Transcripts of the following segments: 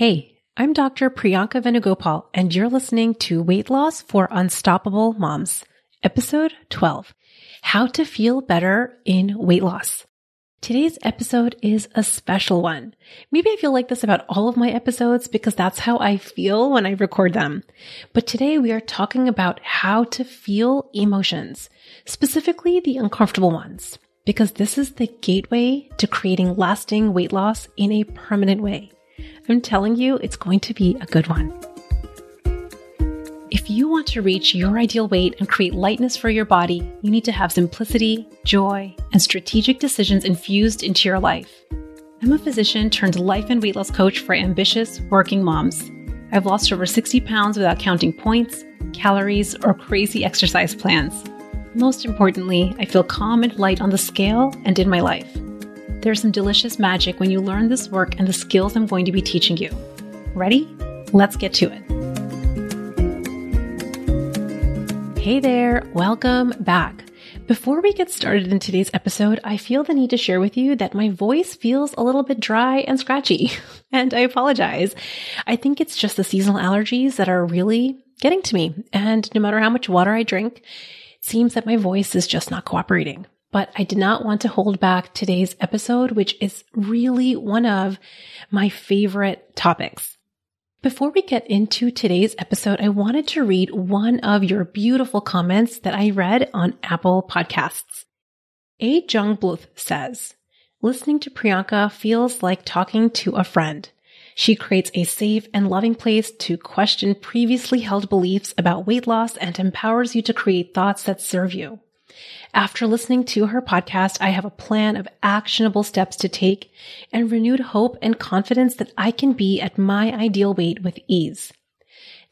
Hey, I'm Dr. Priyanka Venugopal, and you're listening to Weight Loss for Unstoppable Moms, episode 12 How to Feel Better in Weight Loss. Today's episode is a special one. Maybe I feel like this about all of my episodes because that's how I feel when I record them. But today we are talking about how to feel emotions, specifically the uncomfortable ones, because this is the gateway to creating lasting weight loss in a permanent way. I'm telling you, it's going to be a good one. If you want to reach your ideal weight and create lightness for your body, you need to have simplicity, joy, and strategic decisions infused into your life. I'm a physician turned life and weight loss coach for ambitious working moms. I've lost over 60 pounds without counting points, calories, or crazy exercise plans. Most importantly, I feel calm and light on the scale and in my life. There's some delicious magic when you learn this work and the skills I'm going to be teaching you. Ready? Let's get to it. Hey there, welcome back. Before we get started in today's episode, I feel the need to share with you that my voice feels a little bit dry and scratchy, and I apologize. I think it's just the seasonal allergies that are really getting to me, and no matter how much water I drink, it seems that my voice is just not cooperating but I did not want to hold back today's episode, which is really one of my favorite topics. Before we get into today's episode, I wanted to read one of your beautiful comments that I read on Apple Podcasts. A. Jung Bluth says, listening to Priyanka feels like talking to a friend. She creates a safe and loving place to question previously held beliefs about weight loss and empowers you to create thoughts that serve you. After listening to her podcast, I have a plan of actionable steps to take and renewed hope and confidence that I can be at my ideal weight with ease.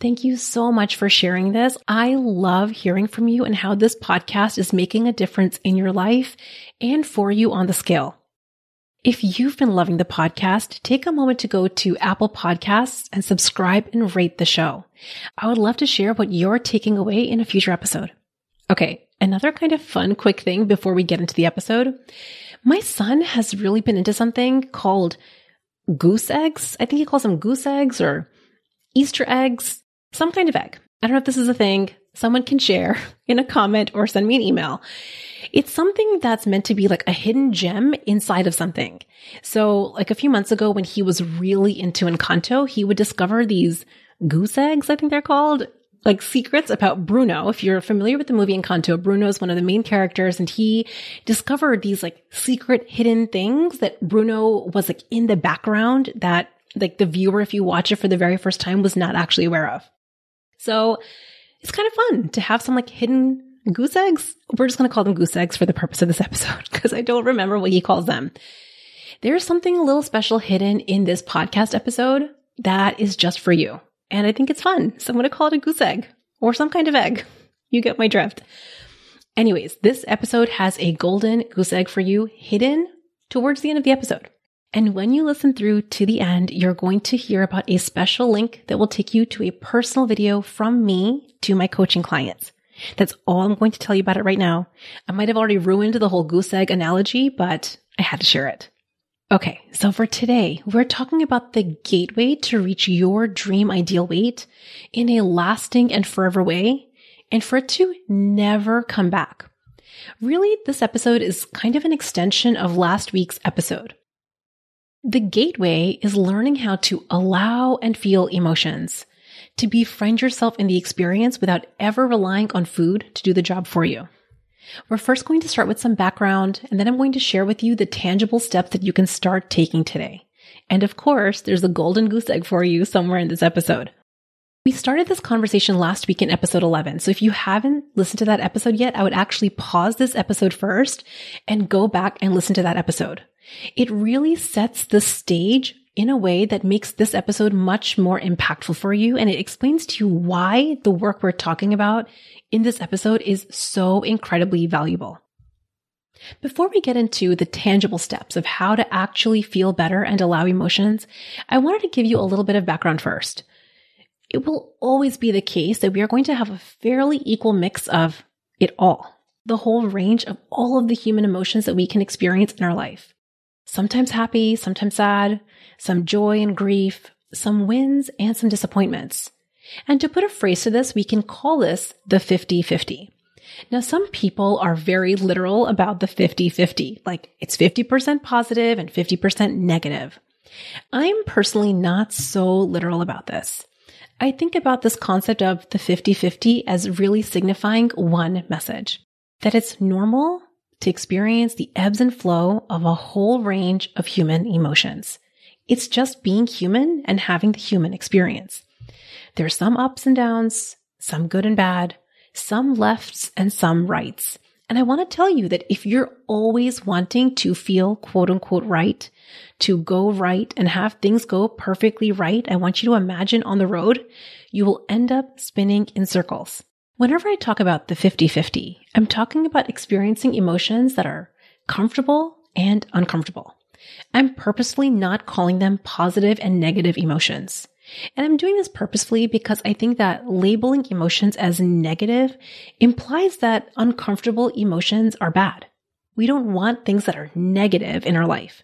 Thank you so much for sharing this. I love hearing from you and how this podcast is making a difference in your life and for you on the scale. If you've been loving the podcast, take a moment to go to Apple Podcasts and subscribe and rate the show. I would love to share what you're taking away in a future episode. Okay, Another kind of fun, quick thing before we get into the episode. My son has really been into something called goose eggs. I think he calls them goose eggs or Easter eggs, some kind of egg. I don't know if this is a thing. Someone can share in a comment or send me an email. It's something that's meant to be like a hidden gem inside of something. So like a few months ago when he was really into Encanto, he would discover these goose eggs, I think they're called, like secrets about Bruno. If you're familiar with the movie Encanto, Bruno is one of the main characters and he discovered these like secret hidden things that Bruno was like in the background that like the viewer, if you watch it for the very first time, was not actually aware of. So it's kind of fun to have some like hidden goose eggs. We're just going to call them goose eggs for the purpose of this episode because I don't remember what he calls them. There's something a little special hidden in this podcast episode that is just for you. And I think it's fun. So I'm going to call it a goose egg or some kind of egg. You get my drift. Anyways, this episode has a golden goose egg for you hidden towards the end of the episode. And when you listen through to the end, you're going to hear about a special link that will take you to a personal video from me to my coaching clients. That's all I'm going to tell you about it right now. I might have already ruined the whole goose egg analogy, but I had to share it. Okay, so for today, we're talking about the gateway to reach your dream ideal weight in a lasting and forever way, and for it to never come back. Really, this episode is kind of an extension of last week's episode. The gateway is learning how to allow and feel emotions, to befriend yourself in the experience without ever relying on food to do the job for you. We're first going to start with some background, and then I'm going to share with you the tangible steps that you can start taking today. And of course, there's a golden goose egg for you somewhere in this episode. We started this conversation last week in episode 11. So if you haven't listened to that episode yet, I would actually pause this episode first and go back and listen to that episode. It really sets the stage in a way that makes this episode much more impactful for you. And it explains to you why the work we're talking about in this episode is so incredibly valuable. Before we get into the tangible steps of how to actually feel better and allow emotions, I wanted to give you a little bit of background first. It will always be the case that we are going to have a fairly equal mix of it all, the whole range of all of the human emotions that we can experience in our life. Sometimes happy, sometimes sad, some joy and grief, some wins, and some disappointments. And to put a phrase to this, we can call this the 50 50. Now, some people are very literal about the 50 50, like it's 50% positive and 50% negative. I'm personally not so literal about this. I think about this concept of the 50 50 as really signifying one message that it's normal to experience the ebbs and flow of a whole range of human emotions. It's just being human and having the human experience. There's some ups and downs, some good and bad, some lefts and some rights. And I want to tell you that if you're always wanting to feel quote unquote right, to go right and have things go perfectly right, I want you to imagine on the road, you will end up spinning in circles. Whenever I talk about the 50 50, I'm talking about experiencing emotions that are comfortable and uncomfortable. I'm purposefully not calling them positive and negative emotions. And I'm doing this purposefully because I think that labeling emotions as negative implies that uncomfortable emotions are bad. We don't want things that are negative in our life.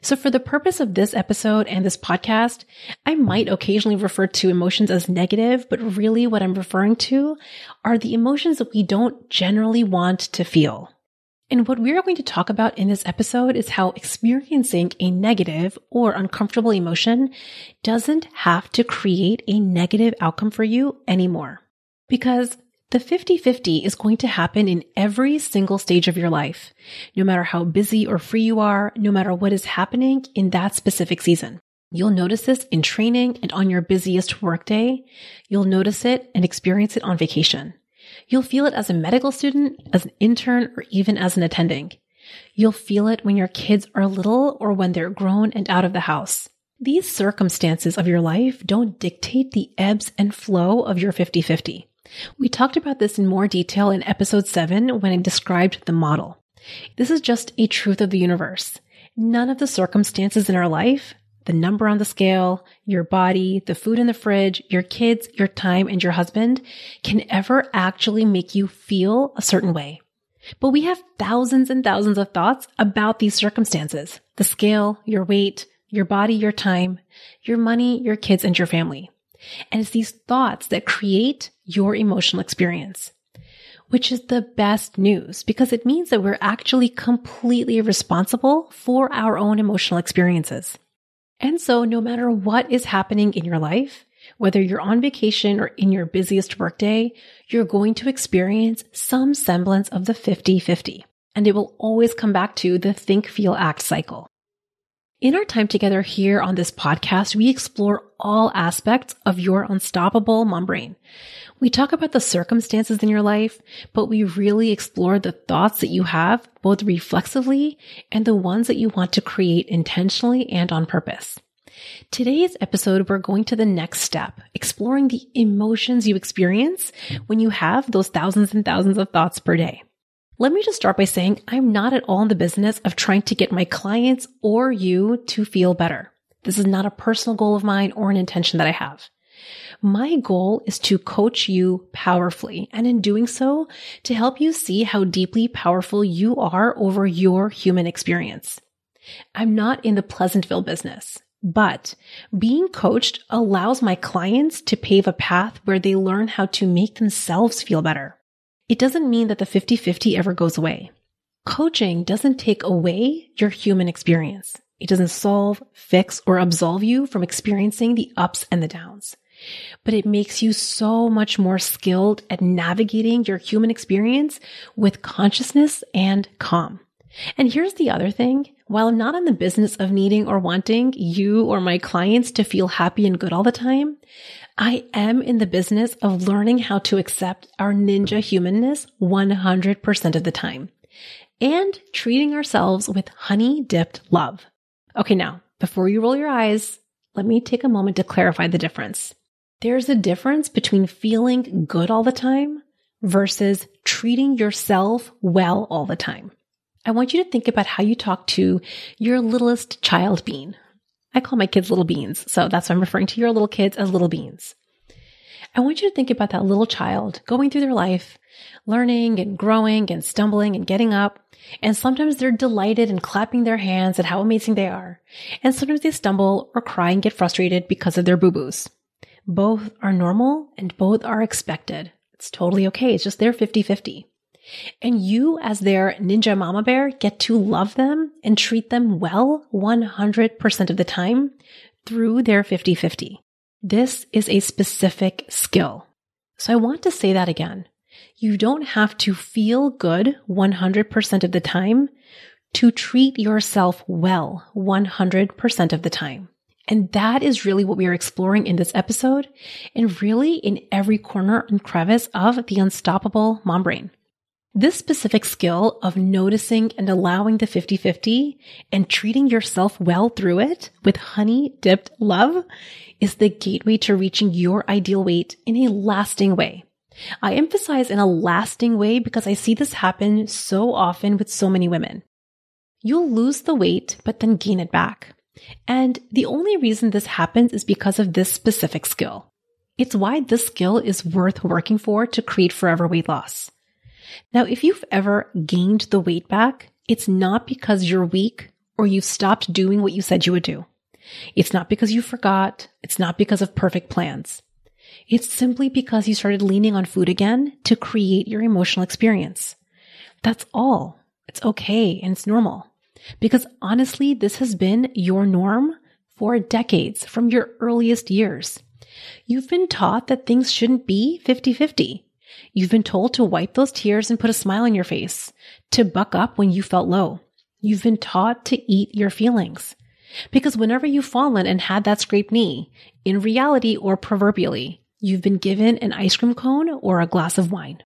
So for the purpose of this episode and this podcast, I might occasionally refer to emotions as negative, but really what I'm referring to are the emotions that we don't generally want to feel. And what we're going to talk about in this episode is how experiencing a negative or uncomfortable emotion doesn't have to create a negative outcome for you anymore. Because the 50-50 is going to happen in every single stage of your life, no matter how busy or free you are, no matter what is happening in that specific season. You'll notice this in training and on your busiest workday. You'll notice it and experience it on vacation. You'll feel it as a medical student, as an intern, or even as an attending. You'll feel it when your kids are little or when they're grown and out of the house. These circumstances of your life don't dictate the ebbs and flow of your 50 50. We talked about this in more detail in episode 7 when I described the model. This is just a truth of the universe. None of the circumstances in our life the number on the scale, your body, the food in the fridge, your kids, your time, and your husband can ever actually make you feel a certain way. But we have thousands and thousands of thoughts about these circumstances. The scale, your weight, your body, your time, your money, your kids, and your family. And it's these thoughts that create your emotional experience, which is the best news because it means that we're actually completely responsible for our own emotional experiences. And so no matter what is happening in your life, whether you're on vacation or in your busiest workday, you're going to experience some semblance of the 50-50. And it will always come back to the think, feel, act cycle. In our time together here on this podcast, we explore all aspects of your unstoppable mom brain. We talk about the circumstances in your life, but we really explore the thoughts that you have both reflexively and the ones that you want to create intentionally and on purpose. Today's episode, we're going to the next step, exploring the emotions you experience when you have those thousands and thousands of thoughts per day. Let me just start by saying I'm not at all in the business of trying to get my clients or you to feel better. This is not a personal goal of mine or an intention that I have. My goal is to coach you powerfully and in doing so to help you see how deeply powerful you are over your human experience. I'm not in the Pleasantville business, but being coached allows my clients to pave a path where they learn how to make themselves feel better. It doesn't mean that the 50-50 ever goes away. Coaching doesn't take away your human experience. It doesn't solve, fix, or absolve you from experiencing the ups and the downs. But it makes you so much more skilled at navigating your human experience with consciousness and calm. And here's the other thing. While I'm not in the business of needing or wanting you or my clients to feel happy and good all the time, I am in the business of learning how to accept our ninja humanness 100% of the time and treating ourselves with honey dipped love. Okay, now, before you roll your eyes, let me take a moment to clarify the difference. There's a difference between feeling good all the time versus treating yourself well all the time. I want you to think about how you talk to your littlest child bean, I call my kids little beans. So that's why I'm referring to your little kids as little beans. I want you to think about that little child going through their life, learning and growing and stumbling and getting up. And sometimes they're delighted and clapping their hands at how amazing they are. And sometimes they stumble or cry and get frustrated because of their boo-boos. Both are normal and both are expected. It's totally okay. It's just they're 50-50. And you, as their ninja mama bear, get to love them and treat them well 100% of the time through their 50 50. This is a specific skill. So I want to say that again. You don't have to feel good 100% of the time to treat yourself well 100% of the time. And that is really what we are exploring in this episode and really in every corner and crevice of the unstoppable mom brain. This specific skill of noticing and allowing the 50 50 and treating yourself well through it with honey dipped love is the gateway to reaching your ideal weight in a lasting way. I emphasize in a lasting way because I see this happen so often with so many women. You'll lose the weight, but then gain it back. And the only reason this happens is because of this specific skill. It's why this skill is worth working for to create forever weight loss. Now, if you've ever gained the weight back, it's not because you're weak or you've stopped doing what you said you would do. It's not because you forgot. It's not because of perfect plans. It's simply because you started leaning on food again to create your emotional experience. That's all. It's okay and it's normal. Because honestly, this has been your norm for decades from your earliest years. You've been taught that things shouldn't be 50 50. You've been told to wipe those tears and put a smile on your face, to buck up when you felt low. You've been taught to eat your feelings. Because whenever you've fallen and had that scraped knee, in reality or proverbially, you've been given an ice cream cone or a glass of wine.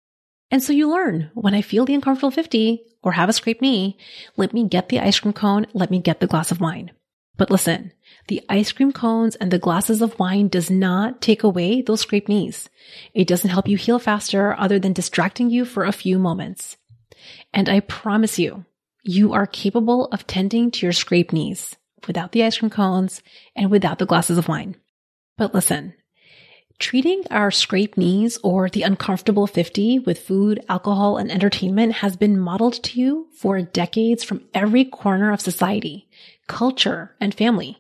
And so you learn when I feel the uncomfortable 50 or have a scraped knee, let me get the ice cream cone, let me get the glass of wine. But listen, the ice cream cones and the glasses of wine does not take away those scraped knees. It doesn't help you heal faster other than distracting you for a few moments. And I promise you, you are capable of tending to your scraped knees without the ice cream cones and without the glasses of wine. But listen, treating our scraped knees or the uncomfortable 50 with food, alcohol, and entertainment has been modeled to you for decades from every corner of society, culture, and family.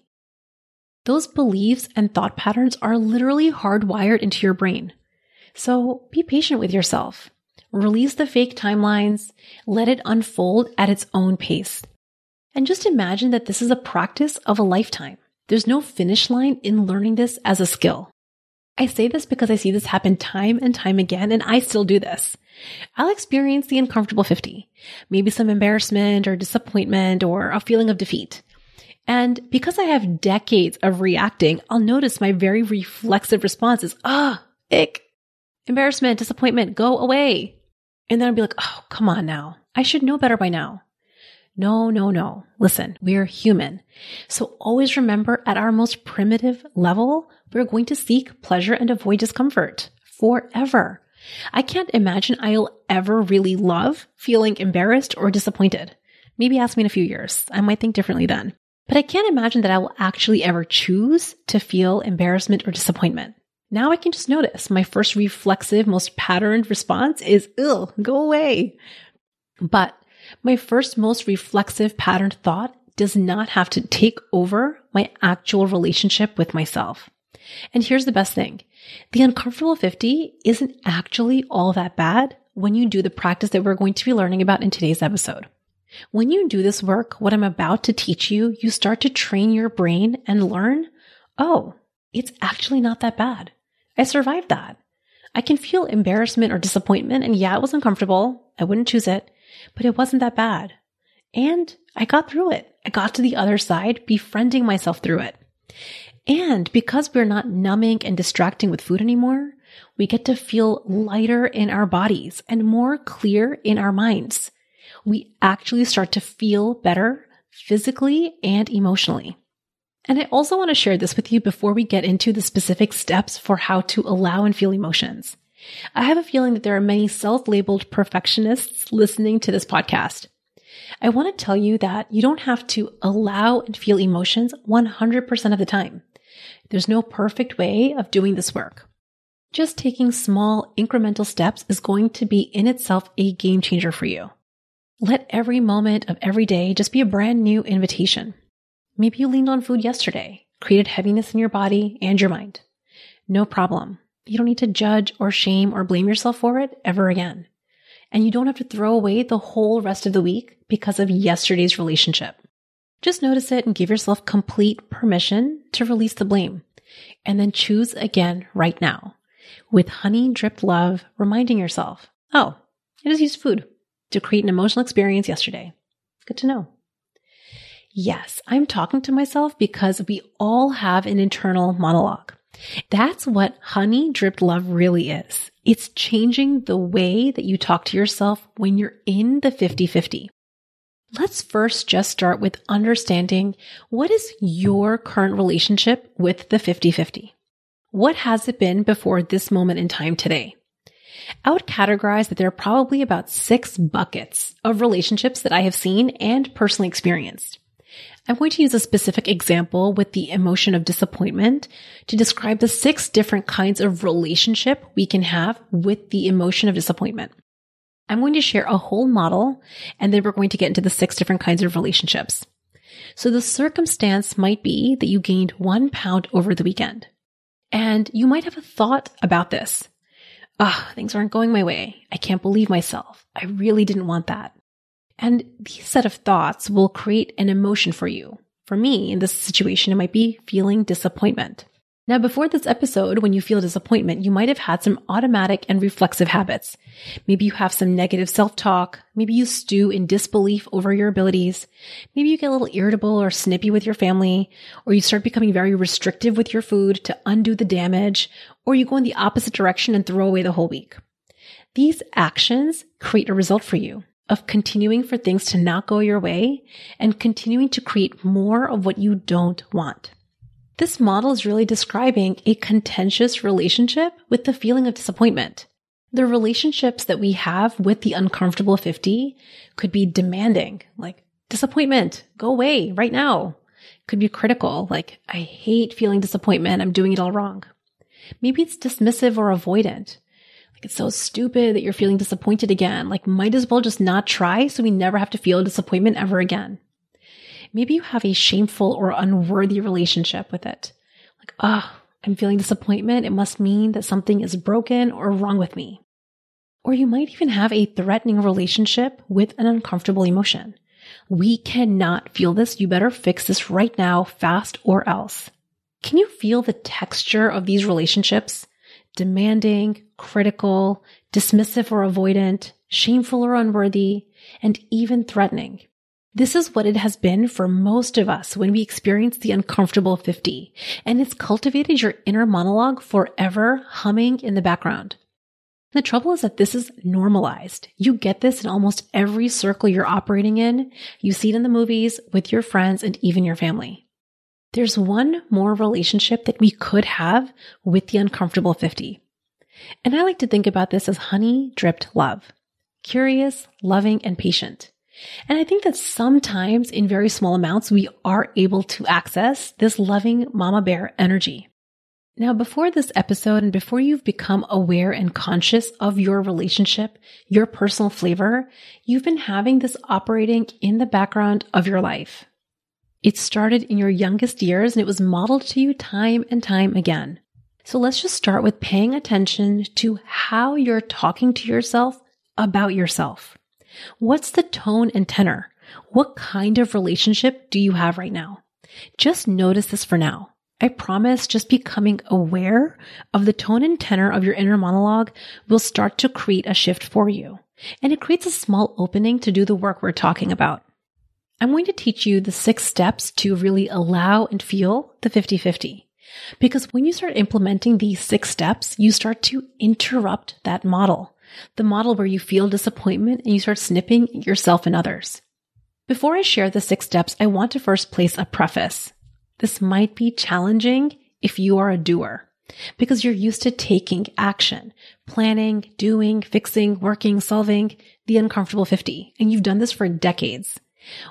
Those beliefs and thought patterns are literally hardwired into your brain. So be patient with yourself. Release the fake timelines. Let it unfold at its own pace. And just imagine that this is a practice of a lifetime. There's no finish line in learning this as a skill. I say this because I see this happen time and time again, and I still do this. I'll experience the uncomfortable 50, maybe some embarrassment or disappointment or a feeling of defeat. And because I have decades of reacting, I'll notice my very reflexive response is, ah, oh, ick, embarrassment, disappointment, go away. And then I'll be like, oh, come on now. I should know better by now. No, no, no. Listen, we're human. So always remember at our most primitive level, we're going to seek pleasure and avoid discomfort forever. I can't imagine I'll ever really love feeling embarrassed or disappointed. Maybe ask me in a few years. I might think differently then. But I can't imagine that I will actually ever choose to feel embarrassment or disappointment. Now I can just notice my first reflexive, most patterned response is, ugh, go away. But my first most reflexive patterned thought does not have to take over my actual relationship with myself. And here's the best thing. The uncomfortable 50 isn't actually all that bad when you do the practice that we're going to be learning about in today's episode. When you do this work, what I'm about to teach you, you start to train your brain and learn, oh, it's actually not that bad. I survived that. I can feel embarrassment or disappointment, and yeah, it was uncomfortable. I wouldn't choose it but it wasn't that bad. And I got through it. I got to the other side, befriending myself through it. And because we're not numbing and distracting with food anymore, we get to feel lighter in our bodies and more clear in our minds. We actually start to feel better physically and emotionally. And I also want to share this with you before we get into the specific steps for how to allow and feel emotions. I have a feeling that there are many self-labeled perfectionists listening to this podcast. I want to tell you that you don't have to allow and feel emotions 100% of the time. There's no perfect way of doing this work. Just taking small incremental steps is going to be in itself a game changer for you. Let every moment of every day just be a brand new invitation. Maybe you leaned on food yesterday, created heaviness in your body and your mind. No problem. You don't need to judge or shame or blame yourself for it ever again. And you don't have to throw away the whole rest of the week because of yesterday's relationship. Just notice it and give yourself complete permission to release the blame. And then choose again right now with honey dripped love, reminding yourself, oh, I just used food to create an emotional experience yesterday. Good to know. Yes, I'm talking to myself because we all have an internal monologue. That's what honey dripped love really is. It's changing the way that you talk to yourself when you're in the 50 50. Let's first just start with understanding what is your current relationship with the 50 50? What has it been before this moment in time today? I would categorize that there are probably about six buckets of relationships that I have seen and personally experienced. I'm going to use a specific example with the emotion of disappointment to describe the six different kinds of relationship we can have with the emotion of disappointment. I'm going to share a whole model and then we're going to get into the six different kinds of relationships. So the circumstance might be that you gained one pound over the weekend and you might have a thought about this. Ah, things aren't going my way. I can't believe myself. I really didn't want that. And these set of thoughts will create an emotion for you. For me, in this situation, it might be feeling disappointment. Now, before this episode, when you feel disappointment, you might have had some automatic and reflexive habits. Maybe you have some negative self-talk. Maybe you stew in disbelief over your abilities. Maybe you get a little irritable or snippy with your family, or you start becoming very restrictive with your food to undo the damage, or you go in the opposite direction and throw away the whole week. These actions create a result for you of continuing for things to not go your way and continuing to create more of what you don't want. This model is really describing a contentious relationship with the feeling of disappointment. The relationships that we have with the uncomfortable 50 could be demanding, like disappointment, go away right now. Could be critical, like I hate feeling disappointment. I'm doing it all wrong. Maybe it's dismissive or avoidant. It's so stupid that you're feeling disappointed again. Like might as well just not try so we never have to feel disappointment ever again. Maybe you have a shameful or unworthy relationship with it. Like, oh, I'm feeling disappointment. It must mean that something is broken or wrong with me. Or you might even have a threatening relationship with an uncomfortable emotion. We cannot feel this. You better fix this right now, fast or else. Can you feel the texture of these relationships? Demanding, critical, dismissive or avoidant, shameful or unworthy, and even threatening. This is what it has been for most of us when we experience the uncomfortable 50, and it's cultivated your inner monologue forever humming in the background. The trouble is that this is normalized. You get this in almost every circle you're operating in. You see it in the movies, with your friends, and even your family. There's one more relationship that we could have with the uncomfortable 50. And I like to think about this as honey dripped love. Curious, loving, and patient. And I think that sometimes in very small amounts, we are able to access this loving mama bear energy. Now, before this episode and before you've become aware and conscious of your relationship, your personal flavor, you've been having this operating in the background of your life. It started in your youngest years and it was modeled to you time and time again. So let's just start with paying attention to how you're talking to yourself about yourself. What's the tone and tenor? What kind of relationship do you have right now? Just notice this for now. I promise just becoming aware of the tone and tenor of your inner monologue will start to create a shift for you. And it creates a small opening to do the work we're talking about. I'm going to teach you the six steps to really allow and feel the 50 50. Because when you start implementing these six steps, you start to interrupt that model the model where you feel disappointment and you start snipping yourself and others. Before I share the six steps, I want to first place a preface. This might be challenging if you are a doer because you're used to taking action, planning, doing, fixing, working, solving the uncomfortable 50, and you've done this for decades.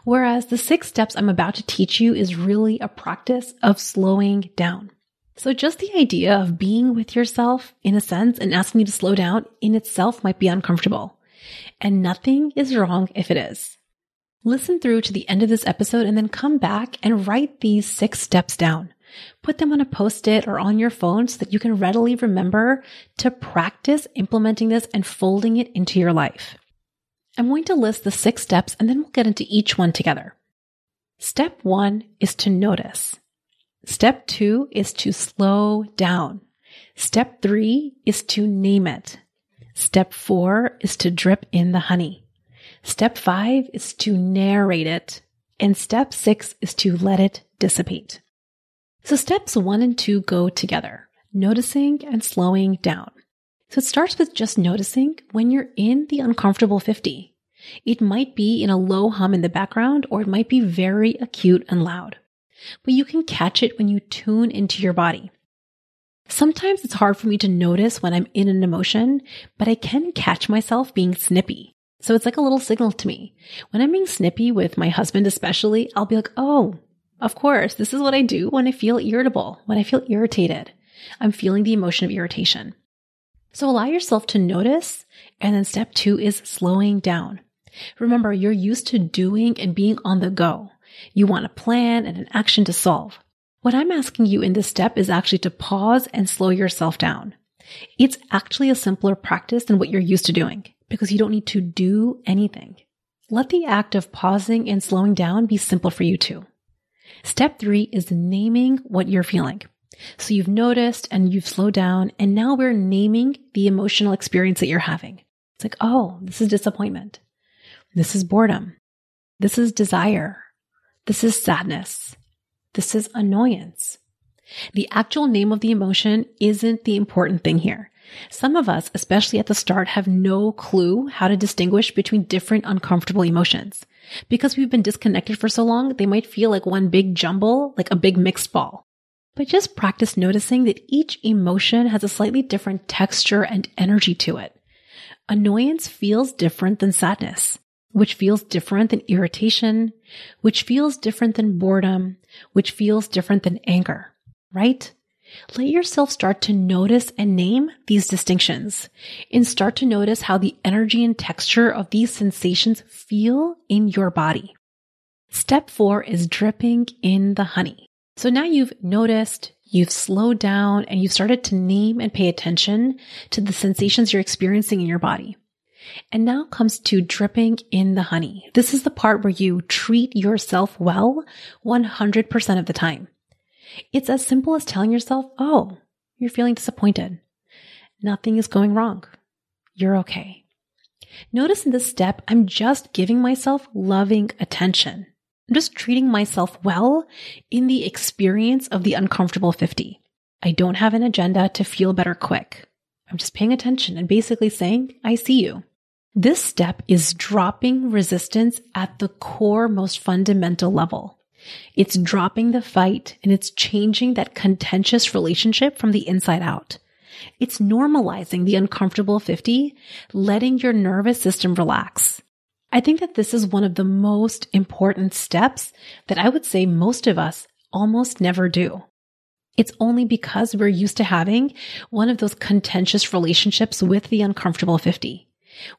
Whereas the six steps I'm about to teach you is really a practice of slowing down. So just the idea of being with yourself in a sense and asking you to slow down in itself might be uncomfortable. And nothing is wrong if it is. Listen through to the end of this episode and then come back and write these six steps down. Put them on a post it or on your phone so that you can readily remember to practice implementing this and folding it into your life. I'm going to list the six steps and then we'll get into each one together. Step one is to notice. Step two is to slow down. Step three is to name it. Step four is to drip in the honey. Step five is to narrate it. And step six is to let it dissipate. So steps one and two go together, noticing and slowing down. So it starts with just noticing when you're in the uncomfortable 50. It might be in a low hum in the background or it might be very acute and loud but you can catch it when you tune into your body. Sometimes it's hard for me to notice when I'm in an emotion, but I can catch myself being snippy. So it's like a little signal to me. When I'm being snippy with my husband, especially, I'll be like, Oh, of course, this is what I do when I feel irritable, when I feel irritated. I'm feeling the emotion of irritation. So allow yourself to notice. And then step two is slowing down. Remember, you're used to doing and being on the go. You want a plan and an action to solve. What I'm asking you in this step is actually to pause and slow yourself down. It's actually a simpler practice than what you're used to doing because you don't need to do anything. Let the act of pausing and slowing down be simple for you too. Step three is naming what you're feeling. So you've noticed and you've slowed down and now we're naming the emotional experience that you're having. It's like, oh, this is disappointment. This is boredom. This is desire. This is sadness. This is annoyance. The actual name of the emotion isn't the important thing here. Some of us, especially at the start, have no clue how to distinguish between different uncomfortable emotions. Because we've been disconnected for so long, they might feel like one big jumble, like a big mixed ball. But just practice noticing that each emotion has a slightly different texture and energy to it. Annoyance feels different than sadness which feels different than irritation, which feels different than boredom, which feels different than anger, right? Let yourself start to notice and name these distinctions and start to notice how the energy and texture of these sensations feel in your body. Step four is dripping in the honey. So now you've noticed, you've slowed down, and you've started to name and pay attention to the sensations you're experiencing in your body. And now comes to dripping in the honey. This is the part where you treat yourself well 100% of the time. It's as simple as telling yourself, oh, you're feeling disappointed. Nothing is going wrong. You're okay. Notice in this step, I'm just giving myself loving attention. I'm just treating myself well in the experience of the uncomfortable 50. I don't have an agenda to feel better quick. I'm just paying attention and basically saying, I see you. This step is dropping resistance at the core, most fundamental level. It's dropping the fight and it's changing that contentious relationship from the inside out. It's normalizing the uncomfortable 50, letting your nervous system relax. I think that this is one of the most important steps that I would say most of us almost never do. It's only because we're used to having one of those contentious relationships with the uncomfortable 50.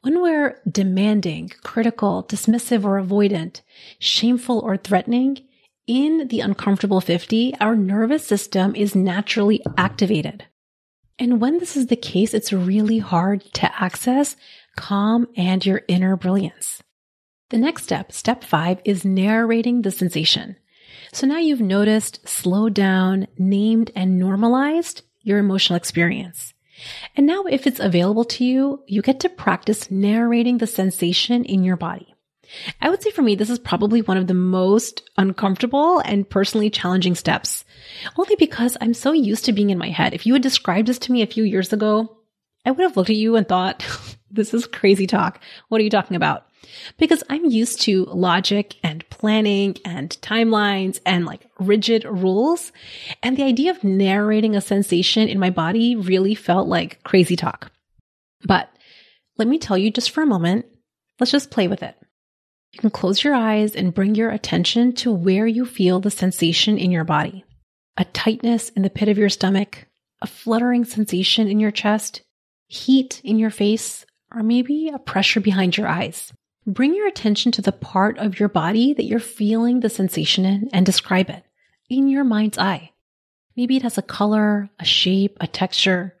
When we're demanding, critical, dismissive, or avoidant, shameful, or threatening, in the uncomfortable 50, our nervous system is naturally activated. And when this is the case, it's really hard to access calm and your inner brilliance. The next step, step five, is narrating the sensation. So now you've noticed, slowed down, named, and normalized your emotional experience. And now if it's available to you, you get to practice narrating the sensation in your body. I would say for me, this is probably one of the most uncomfortable and personally challenging steps, only because I'm so used to being in my head. If you had described this to me a few years ago, I would have looked at you and thought, this is crazy talk. What are you talking about? because I'm used to logic and planning and timelines and like rigid rules. And the idea of narrating a sensation in my body really felt like crazy talk. But let me tell you just for a moment, let's just play with it. You can close your eyes and bring your attention to where you feel the sensation in your body. a tightness in the pit of your stomach, a fluttering sensation in your chest, heat in your face, or maybe a pressure behind your eyes. Bring your attention to the part of your body that you're feeling the sensation in and describe it in your mind's eye. Maybe it has a color, a shape, a texture.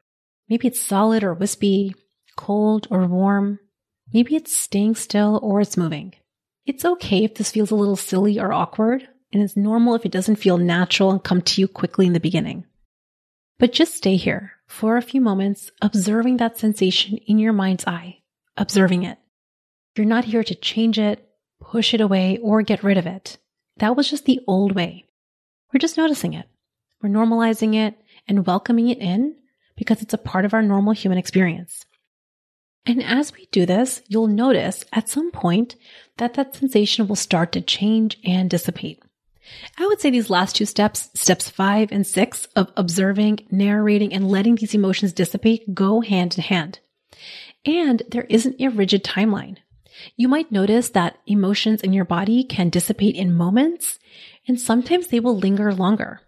Maybe it's solid or wispy, cold or warm. Maybe it's staying still or it's moving. It's okay if this feels a little silly or awkward, and it's normal if it doesn't feel natural and come to you quickly in the beginning. But just stay here for a few moments, observing that sensation in your mind's eye, observing it. You're not here to change it, push it away, or get rid of it. That was just the old way. We're just noticing it. We're normalizing it and welcoming it in because it's a part of our normal human experience. And as we do this, you'll notice at some point that that sensation will start to change and dissipate. I would say these last two steps, steps five and six of observing, narrating, and letting these emotions dissipate go hand in hand. And there isn't a rigid timeline. You might notice that emotions in your body can dissipate in moments, and sometimes they will linger longer.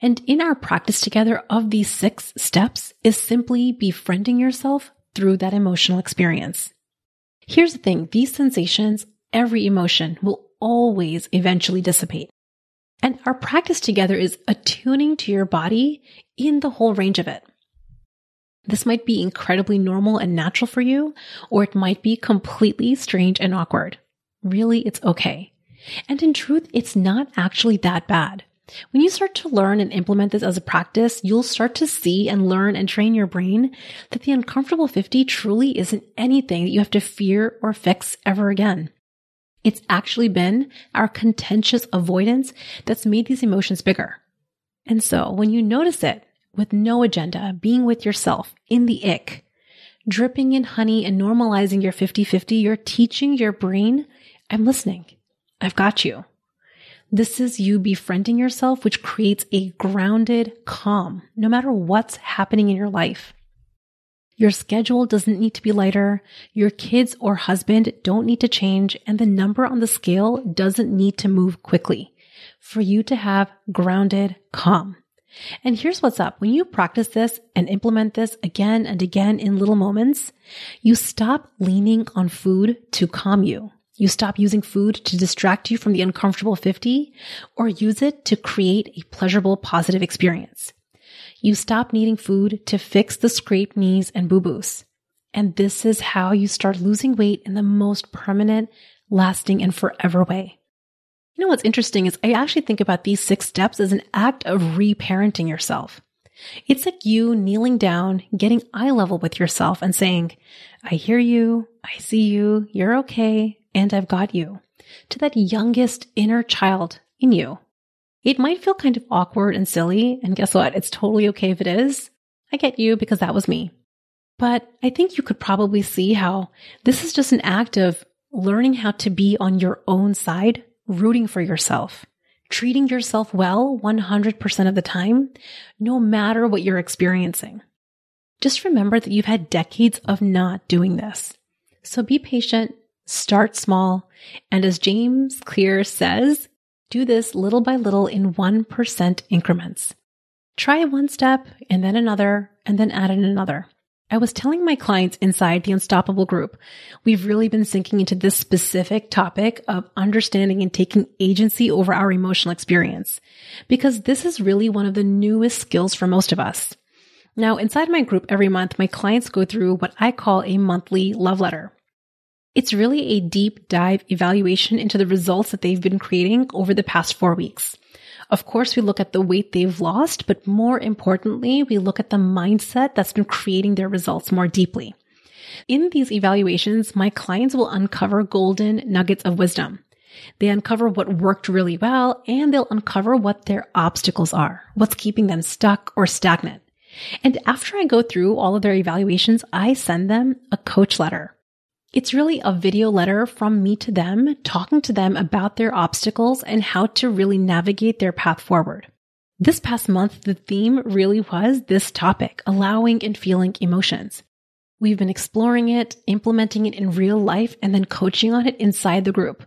And in our practice together of these six steps is simply befriending yourself through that emotional experience. Here's the thing. These sensations, every emotion will always eventually dissipate. And our practice together is attuning to your body in the whole range of it. This might be incredibly normal and natural for you, or it might be completely strange and awkward. Really, it's okay. And in truth, it's not actually that bad. When you start to learn and implement this as a practice, you'll start to see and learn and train your brain that the uncomfortable 50 truly isn't anything that you have to fear or fix ever again. It's actually been our contentious avoidance that's made these emotions bigger. And so when you notice it with no agenda, being with yourself in the ick, dripping in honey and normalizing your 50 50, you're teaching your brain, I'm listening. I've got you. This is you befriending yourself, which creates a grounded calm, no matter what's happening in your life. Your schedule doesn't need to be lighter. Your kids or husband don't need to change. And the number on the scale doesn't need to move quickly for you to have grounded calm. And here's what's up. When you practice this and implement this again and again in little moments, you stop leaning on food to calm you. You stop using food to distract you from the uncomfortable 50 or use it to create a pleasurable positive experience. You stop needing food to fix the scraped knees and boo boos. And this is how you start losing weight in the most permanent, lasting, and forever way. You know what's interesting is I actually think about these six steps as an act of reparenting yourself. It's like you kneeling down, getting eye level with yourself and saying, I hear you, I see you, you're okay, and I've got you to that youngest inner child in you. It might feel kind of awkward and silly. And guess what? It's totally okay if it is. I get you because that was me. But I think you could probably see how this is just an act of learning how to be on your own side, rooting for yourself, treating yourself well 100% of the time, no matter what you're experiencing. Just remember that you've had decades of not doing this. So be patient, start small, and as James Clear says, do this little by little in 1% increments. Try one step and then another and then add in another. I was telling my clients inside the Unstoppable group, we've really been sinking into this specific topic of understanding and taking agency over our emotional experience because this is really one of the newest skills for most of us. Now, inside my group every month, my clients go through what I call a monthly love letter. It's really a deep dive evaluation into the results that they've been creating over the past four weeks. Of course, we look at the weight they've lost, but more importantly, we look at the mindset that's been creating their results more deeply. In these evaluations, my clients will uncover golden nuggets of wisdom. They uncover what worked really well and they'll uncover what their obstacles are, what's keeping them stuck or stagnant. And after I go through all of their evaluations, I send them a coach letter. It's really a video letter from me to them, talking to them about their obstacles and how to really navigate their path forward. This past month, the theme really was this topic, allowing and feeling emotions. We've been exploring it, implementing it in real life, and then coaching on it inside the group.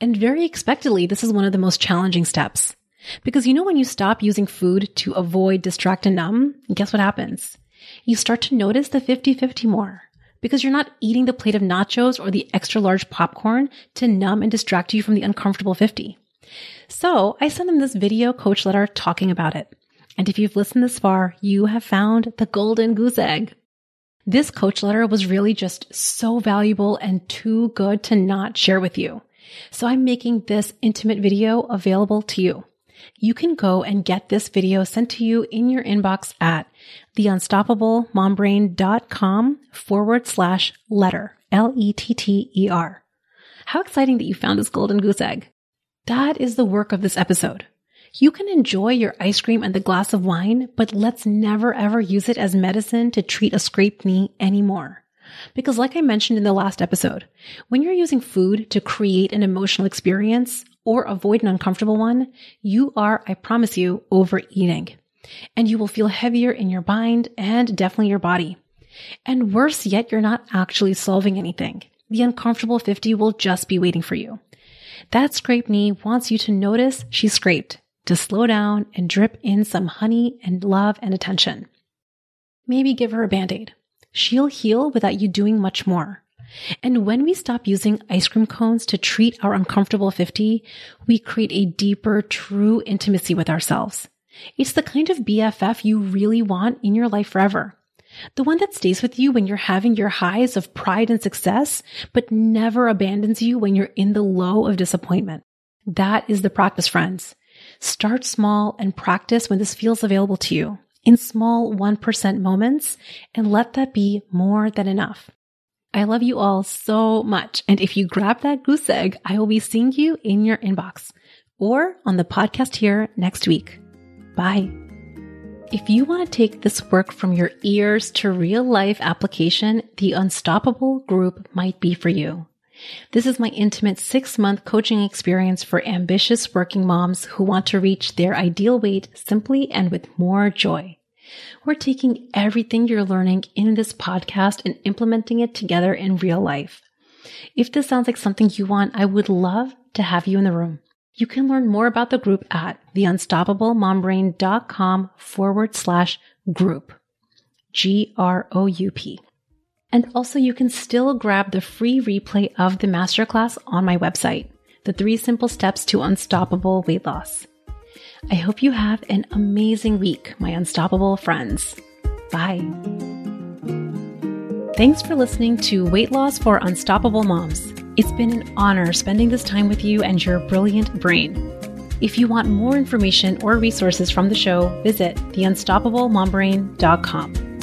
And very expectedly, this is one of the most challenging steps. Because you know, when you stop using food to avoid, distract, and numb, guess what happens? You start to notice the 50 50 more because you're not eating the plate of nachos or the extra large popcorn to numb and distract you from the uncomfortable 50. So I sent them this video coach letter talking about it. And if you've listened this far, you have found the golden goose egg. This coach letter was really just so valuable and too good to not share with you. So I'm making this intimate video available to you. You can go and get this video sent to you in your inbox at theunstoppablemombrain.com forward slash letter, L-E-T-T-E-R. How exciting that you found this golden goose egg. That is the work of this episode. You can enjoy your ice cream and the glass of wine, but let's never ever use it as medicine to treat a scraped knee anymore. Because like I mentioned in the last episode, when you're using food to create an emotional experience or avoid an uncomfortable one, you are, I promise you, overeating. And you will feel heavier in your mind and definitely your body. And worse yet, you're not actually solving anything. The uncomfortable 50 will just be waiting for you. That scraped knee wants you to notice she's scraped to slow down and drip in some honey and love and attention. Maybe give her a band aid. She'll heal without you doing much more. And when we stop using ice cream cones to treat our uncomfortable 50, we create a deeper, true intimacy with ourselves. It's the kind of BFF you really want in your life forever. The one that stays with you when you're having your highs of pride and success, but never abandons you when you're in the low of disappointment. That is the practice, friends. Start small and practice when this feels available to you in small 1% moments and let that be more than enough. I love you all so much. And if you grab that goose egg, I will be seeing you in your inbox or on the podcast here next week. Bye. If you want to take this work from your ears to real life application, the Unstoppable group might be for you. This is my intimate six month coaching experience for ambitious working moms who want to reach their ideal weight simply and with more joy. We're taking everything you're learning in this podcast and implementing it together in real life. If this sounds like something you want, I would love to have you in the room. You can learn more about the group at theunstoppablemombrain.com forward slash group. G R O U P. And also, you can still grab the free replay of the masterclass on my website, The Three Simple Steps to Unstoppable Weight Loss. I hope you have an amazing week, my unstoppable friends. Bye. Thanks for listening to Weight Loss for Unstoppable Moms. It's been an honor spending this time with you and your brilliant brain. If you want more information or resources from the show, visit theunstoppablemombrain.com.